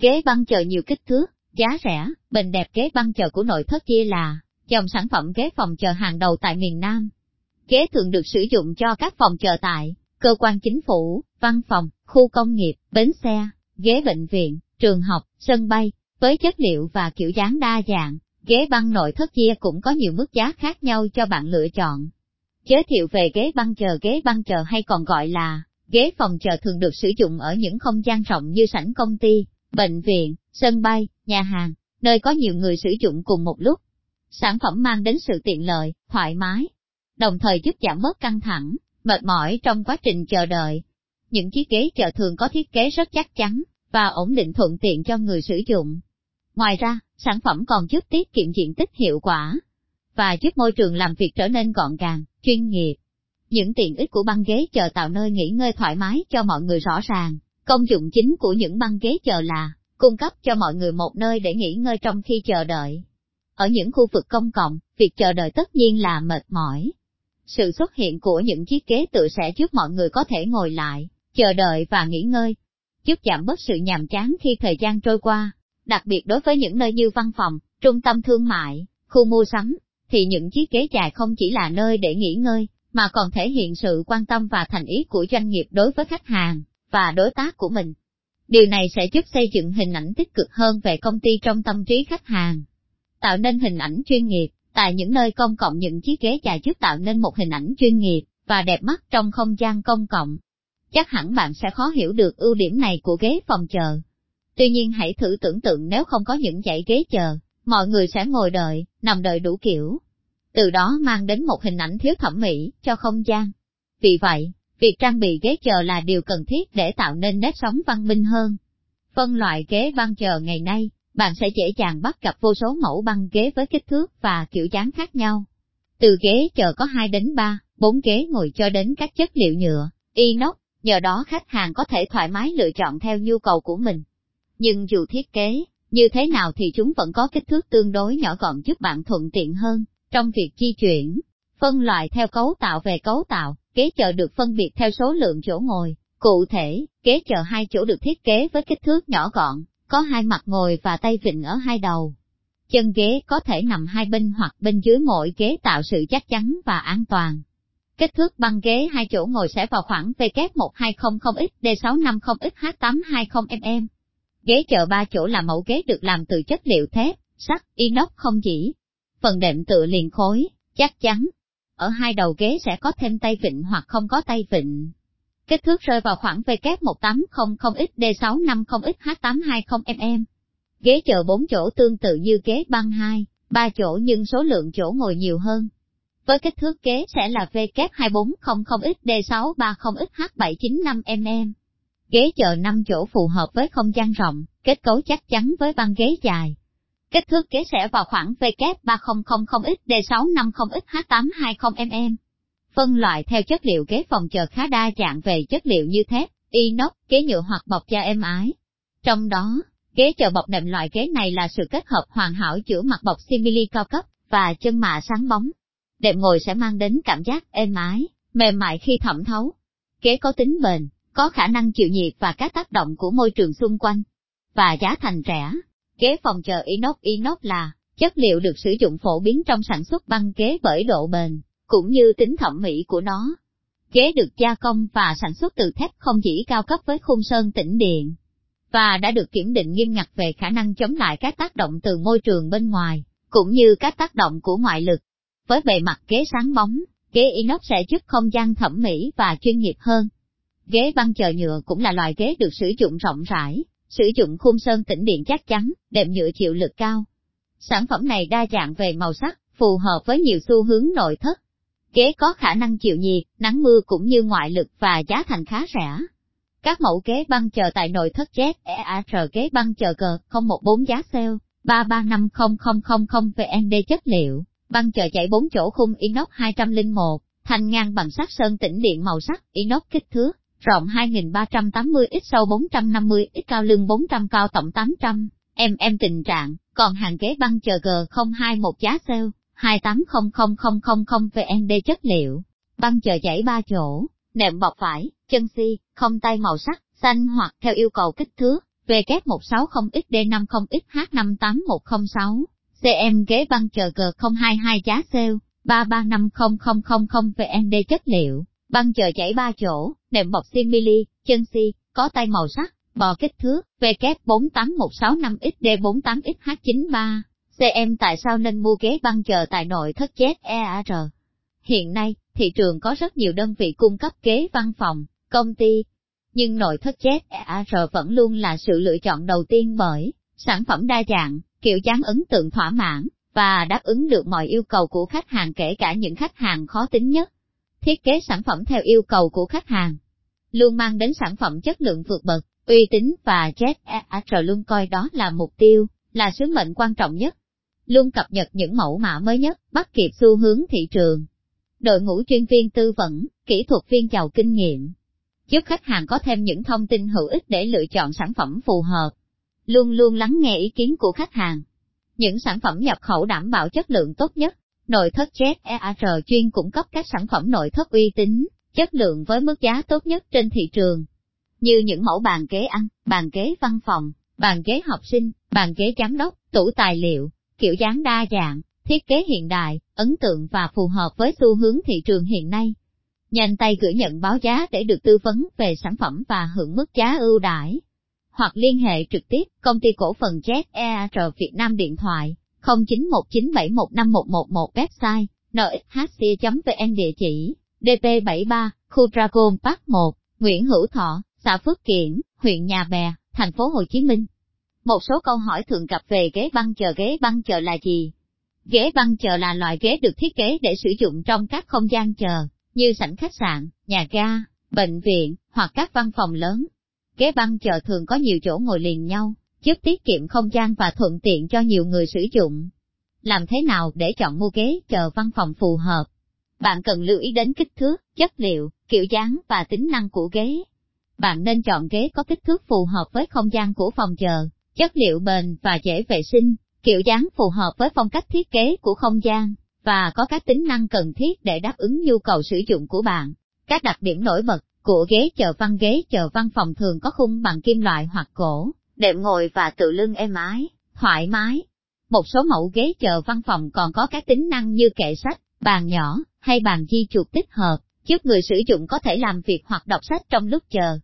Ghế băng chờ nhiều kích thước, giá rẻ, bình đẹp ghế băng chờ của nội thất chia là dòng sản phẩm ghế phòng chờ hàng đầu tại miền Nam. Ghế thường được sử dụng cho các phòng chờ tại cơ quan chính phủ, văn phòng, khu công nghiệp, bến xe, ghế bệnh viện, trường học, sân bay, với chất liệu và kiểu dáng đa dạng, ghế băng nội thất chia cũng có nhiều mức giá khác nhau cho bạn lựa chọn. Giới thiệu về ghế băng chờ ghế băng chờ hay còn gọi là ghế phòng chờ thường được sử dụng ở những không gian rộng như sảnh công ty, bệnh viện, sân bay, nhà hàng, nơi có nhiều người sử dụng cùng một lúc. Sản phẩm mang đến sự tiện lợi, thoải mái, đồng thời giúp giảm bớt căng thẳng, mệt mỏi trong quá trình chờ đợi. Những chiếc ghế chờ thường có thiết kế rất chắc chắn, và ổn định thuận tiện cho người sử dụng. Ngoài ra, sản phẩm còn giúp tiết kiệm diện tích hiệu quả, và giúp môi trường làm việc trở nên gọn gàng, chuyên nghiệp. Những tiện ích của băng ghế chờ tạo nơi nghỉ ngơi thoải mái cho mọi người rõ ràng. Công dụng chính của những băng ghế chờ là cung cấp cho mọi người một nơi để nghỉ ngơi trong khi chờ đợi. Ở những khu vực công cộng, việc chờ đợi tất nhiên là mệt mỏi. Sự xuất hiện của những chiếc ghế tự sẽ giúp mọi người có thể ngồi lại, chờ đợi và nghỉ ngơi, giúp giảm bớt sự nhàm chán khi thời gian trôi qua. Đặc biệt đối với những nơi như văn phòng, trung tâm thương mại, khu mua sắm, thì những chiếc ghế dài không chỉ là nơi để nghỉ ngơi, mà còn thể hiện sự quan tâm và thành ý của doanh nghiệp đối với khách hàng và đối tác của mình. Điều này sẽ giúp xây dựng hình ảnh tích cực hơn về công ty trong tâm trí khách hàng. Tạo nên hình ảnh chuyên nghiệp, tại những nơi công cộng những chiếc ghế dài giúp tạo nên một hình ảnh chuyên nghiệp và đẹp mắt trong không gian công cộng. Chắc hẳn bạn sẽ khó hiểu được ưu điểm này của ghế phòng chờ. Tuy nhiên hãy thử tưởng tượng nếu không có những dãy ghế chờ, mọi người sẽ ngồi đợi, nằm đợi đủ kiểu. Từ đó mang đến một hình ảnh thiếu thẩm mỹ cho không gian. Vì vậy, việc trang bị ghế chờ là điều cần thiết để tạo nên nếp sống văn minh hơn. Phân loại ghế băng chờ ngày nay, bạn sẽ dễ dàng bắt gặp vô số mẫu băng ghế với kích thước và kiểu dáng khác nhau. Từ ghế chờ có 2 đến 3, 4 ghế ngồi cho đến các chất liệu nhựa, inox, nhờ đó khách hàng có thể thoải mái lựa chọn theo nhu cầu của mình. Nhưng dù thiết kế, như thế nào thì chúng vẫn có kích thước tương đối nhỏ gọn giúp bạn thuận tiện hơn trong việc di chuyển. Phân loại theo cấu tạo về cấu tạo, kế chờ được phân biệt theo số lượng chỗ ngồi. Cụ thể, kế chờ hai chỗ được thiết kế với kích thước nhỏ gọn, có hai mặt ngồi và tay vịn ở hai đầu. Chân ghế có thể nằm hai bên hoặc bên dưới mỗi ghế tạo sự chắc chắn và an toàn. Kích thước băng ghế hai chỗ ngồi sẽ vào khoảng W1200X D650X H820mm. Ghế chờ ba chỗ là mẫu ghế được làm từ chất liệu thép, sắt, inox không chỉ. Phần đệm tựa liền khối, chắc chắn. Ở hai đầu ghế sẽ có thêm tay vịn hoặc không có tay vịn. Kích thước rơi vào khoảng VK1800XD650XH820mm. Ghế chờ bốn chỗ tương tự như ghế băng 2, ba chỗ nhưng số lượng chỗ ngồi nhiều hơn. Với kích thước ghế sẽ là VK2400XD630XH795mm. Ghế chờ 5 chỗ phù hợp với không gian rộng, kết cấu chắc chắn với băng ghế dài. Kích thước kế sẽ vào khoảng W3000X D650X H820mm. Phân loại theo chất liệu ghế phòng chờ khá đa dạng về chất liệu như thép, inox, ghế nhựa hoặc bọc da êm ái. Trong đó, ghế chờ bọc nệm loại ghế này là sự kết hợp hoàn hảo giữa mặt bọc simili cao cấp và chân mạ sáng bóng. Đệm ngồi sẽ mang đến cảm giác êm ái, mềm mại khi thẩm thấu. Ghế có tính bền, có khả năng chịu nhiệt và các tác động của môi trường xung quanh. Và giá thành rẻ. Kế phòng chờ inox inox là chất liệu được sử dụng phổ biến trong sản xuất băng ghế bởi độ bền, cũng như tính thẩm mỹ của nó. Ghế được gia công và sản xuất từ thép không chỉ cao cấp với khung sơn tĩnh điện, và đã được kiểm định nghiêm ngặt về khả năng chống lại các tác động từ môi trường bên ngoài, cũng như các tác động của ngoại lực. Với bề mặt kế sáng bóng, ghế inox sẽ giúp không gian thẩm mỹ và chuyên nghiệp hơn. Ghế băng chờ nhựa cũng là loại ghế được sử dụng rộng rãi, sử dụng khung sơn tĩnh điện chắc chắn, đệm nhựa chịu lực cao. Sản phẩm này đa dạng về màu sắc, phù hợp với nhiều xu hướng nội thất. Ghế có khả năng chịu nhiệt, nắng mưa cũng như ngoại lực và giá thành khá rẻ. Các mẫu ghế băng chờ tại nội thất ZEAR EAR ghế băng chờ cờ 014 giá sale 335000 VND chất liệu, băng chờ chạy 4 chỗ khung inox 201, thành ngang bằng sắt sơn tĩnh điện màu sắc, inox kích thước, rộng 2380x sâu 450x cao lưng 400 cao tổng 800, mm tình trạng, còn hàng ghế băng chờ G021 giá sale, 28000000VND chất liệu, băng chờ chảy 3 chỗ, nệm bọc phải, chân si, không tay màu sắc, xanh hoặc theo yêu cầu kích thước, VK160XD50XH58106, CM ghế băng chờ G022 giá sale, 33500000VND chất liệu, băng chờ chảy ba chỗ, nệm bọc simili, chân si, có tay màu sắc, bò kích thước, W48165XD48XH93, CM tại sao nên mua ghế băng chờ tại nội thất ZEAR? Hiện nay, thị trường có rất nhiều đơn vị cung cấp ghế văn phòng, công ty, nhưng nội thất ZEAR vẫn luôn là sự lựa chọn đầu tiên bởi sản phẩm đa dạng, kiểu dáng ấn tượng thỏa mãn, và đáp ứng được mọi yêu cầu của khách hàng kể cả những khách hàng khó tính nhất. Thiết kế sản phẩm theo yêu cầu của khách hàng, luôn mang đến sản phẩm chất lượng vượt bậc, uy tín và ZEAR luôn coi đó là mục tiêu, là sứ mệnh quan trọng nhất. Luôn cập nhật những mẫu mã mới nhất, bắt kịp xu hướng thị trường. Đội ngũ chuyên viên tư vấn, kỹ thuật viên giàu kinh nghiệm, giúp khách hàng có thêm những thông tin hữu ích để lựa chọn sản phẩm phù hợp. Luôn luôn lắng nghe ý kiến của khách hàng. Những sản phẩm nhập khẩu đảm bảo chất lượng tốt nhất. Nội thất ZEAR chuyên cung cấp các sản phẩm nội thất uy tín, chất lượng với mức giá tốt nhất trên thị trường. Như những mẫu bàn ghế ăn, bàn ghế văn phòng, bàn ghế học sinh, bàn ghế giám đốc, tủ tài liệu, kiểu dáng đa dạng, thiết kế hiện đại, ấn tượng và phù hợp với xu hướng thị trường hiện nay. Nhanh tay gửi nhận báo giá để được tư vấn về sản phẩm và hưởng mức giá ưu đãi. Hoặc liên hệ trực tiếp công ty cổ phần ZER Việt Nam điện thoại 0919715111 website nhc.vn địa chỉ DP73, khu Dragon Park 1, Nguyễn Hữu Thọ, xã Phước Kiển, huyện Nhà Bè, thành phố Hồ Chí Minh. Một số câu hỏi thường gặp về ghế băng chờ ghế băng chờ là gì? Ghế băng chờ là loại ghế được thiết kế để sử dụng trong các không gian chờ, như sảnh khách sạn, nhà ga, bệnh viện, hoặc các văn phòng lớn. Ghế băng chờ thường có nhiều chỗ ngồi liền nhau, giúp tiết kiệm không gian và thuận tiện cho nhiều người sử dụng. Làm thế nào để chọn mua ghế chờ văn phòng phù hợp? Bạn cần lưu ý đến kích thước, chất liệu, kiểu dáng và tính năng của ghế. Bạn nên chọn ghế có kích thước phù hợp với không gian của phòng chờ, chất liệu bền và dễ vệ sinh, kiểu dáng phù hợp với phong cách thiết kế của không gian, và có các tính năng cần thiết để đáp ứng nhu cầu sử dụng của bạn. Các đặc điểm nổi bật của ghế chờ văn ghế chờ văn phòng thường có khung bằng kim loại hoặc gỗ, đệm ngồi và tự lưng êm ái, thoải mái. Một số mẫu ghế chờ văn phòng còn có các tính năng như kệ sách, bàn nhỏ, hay bàn di chuột tích hợp, giúp người sử dụng có thể làm việc hoặc đọc sách trong lúc chờ.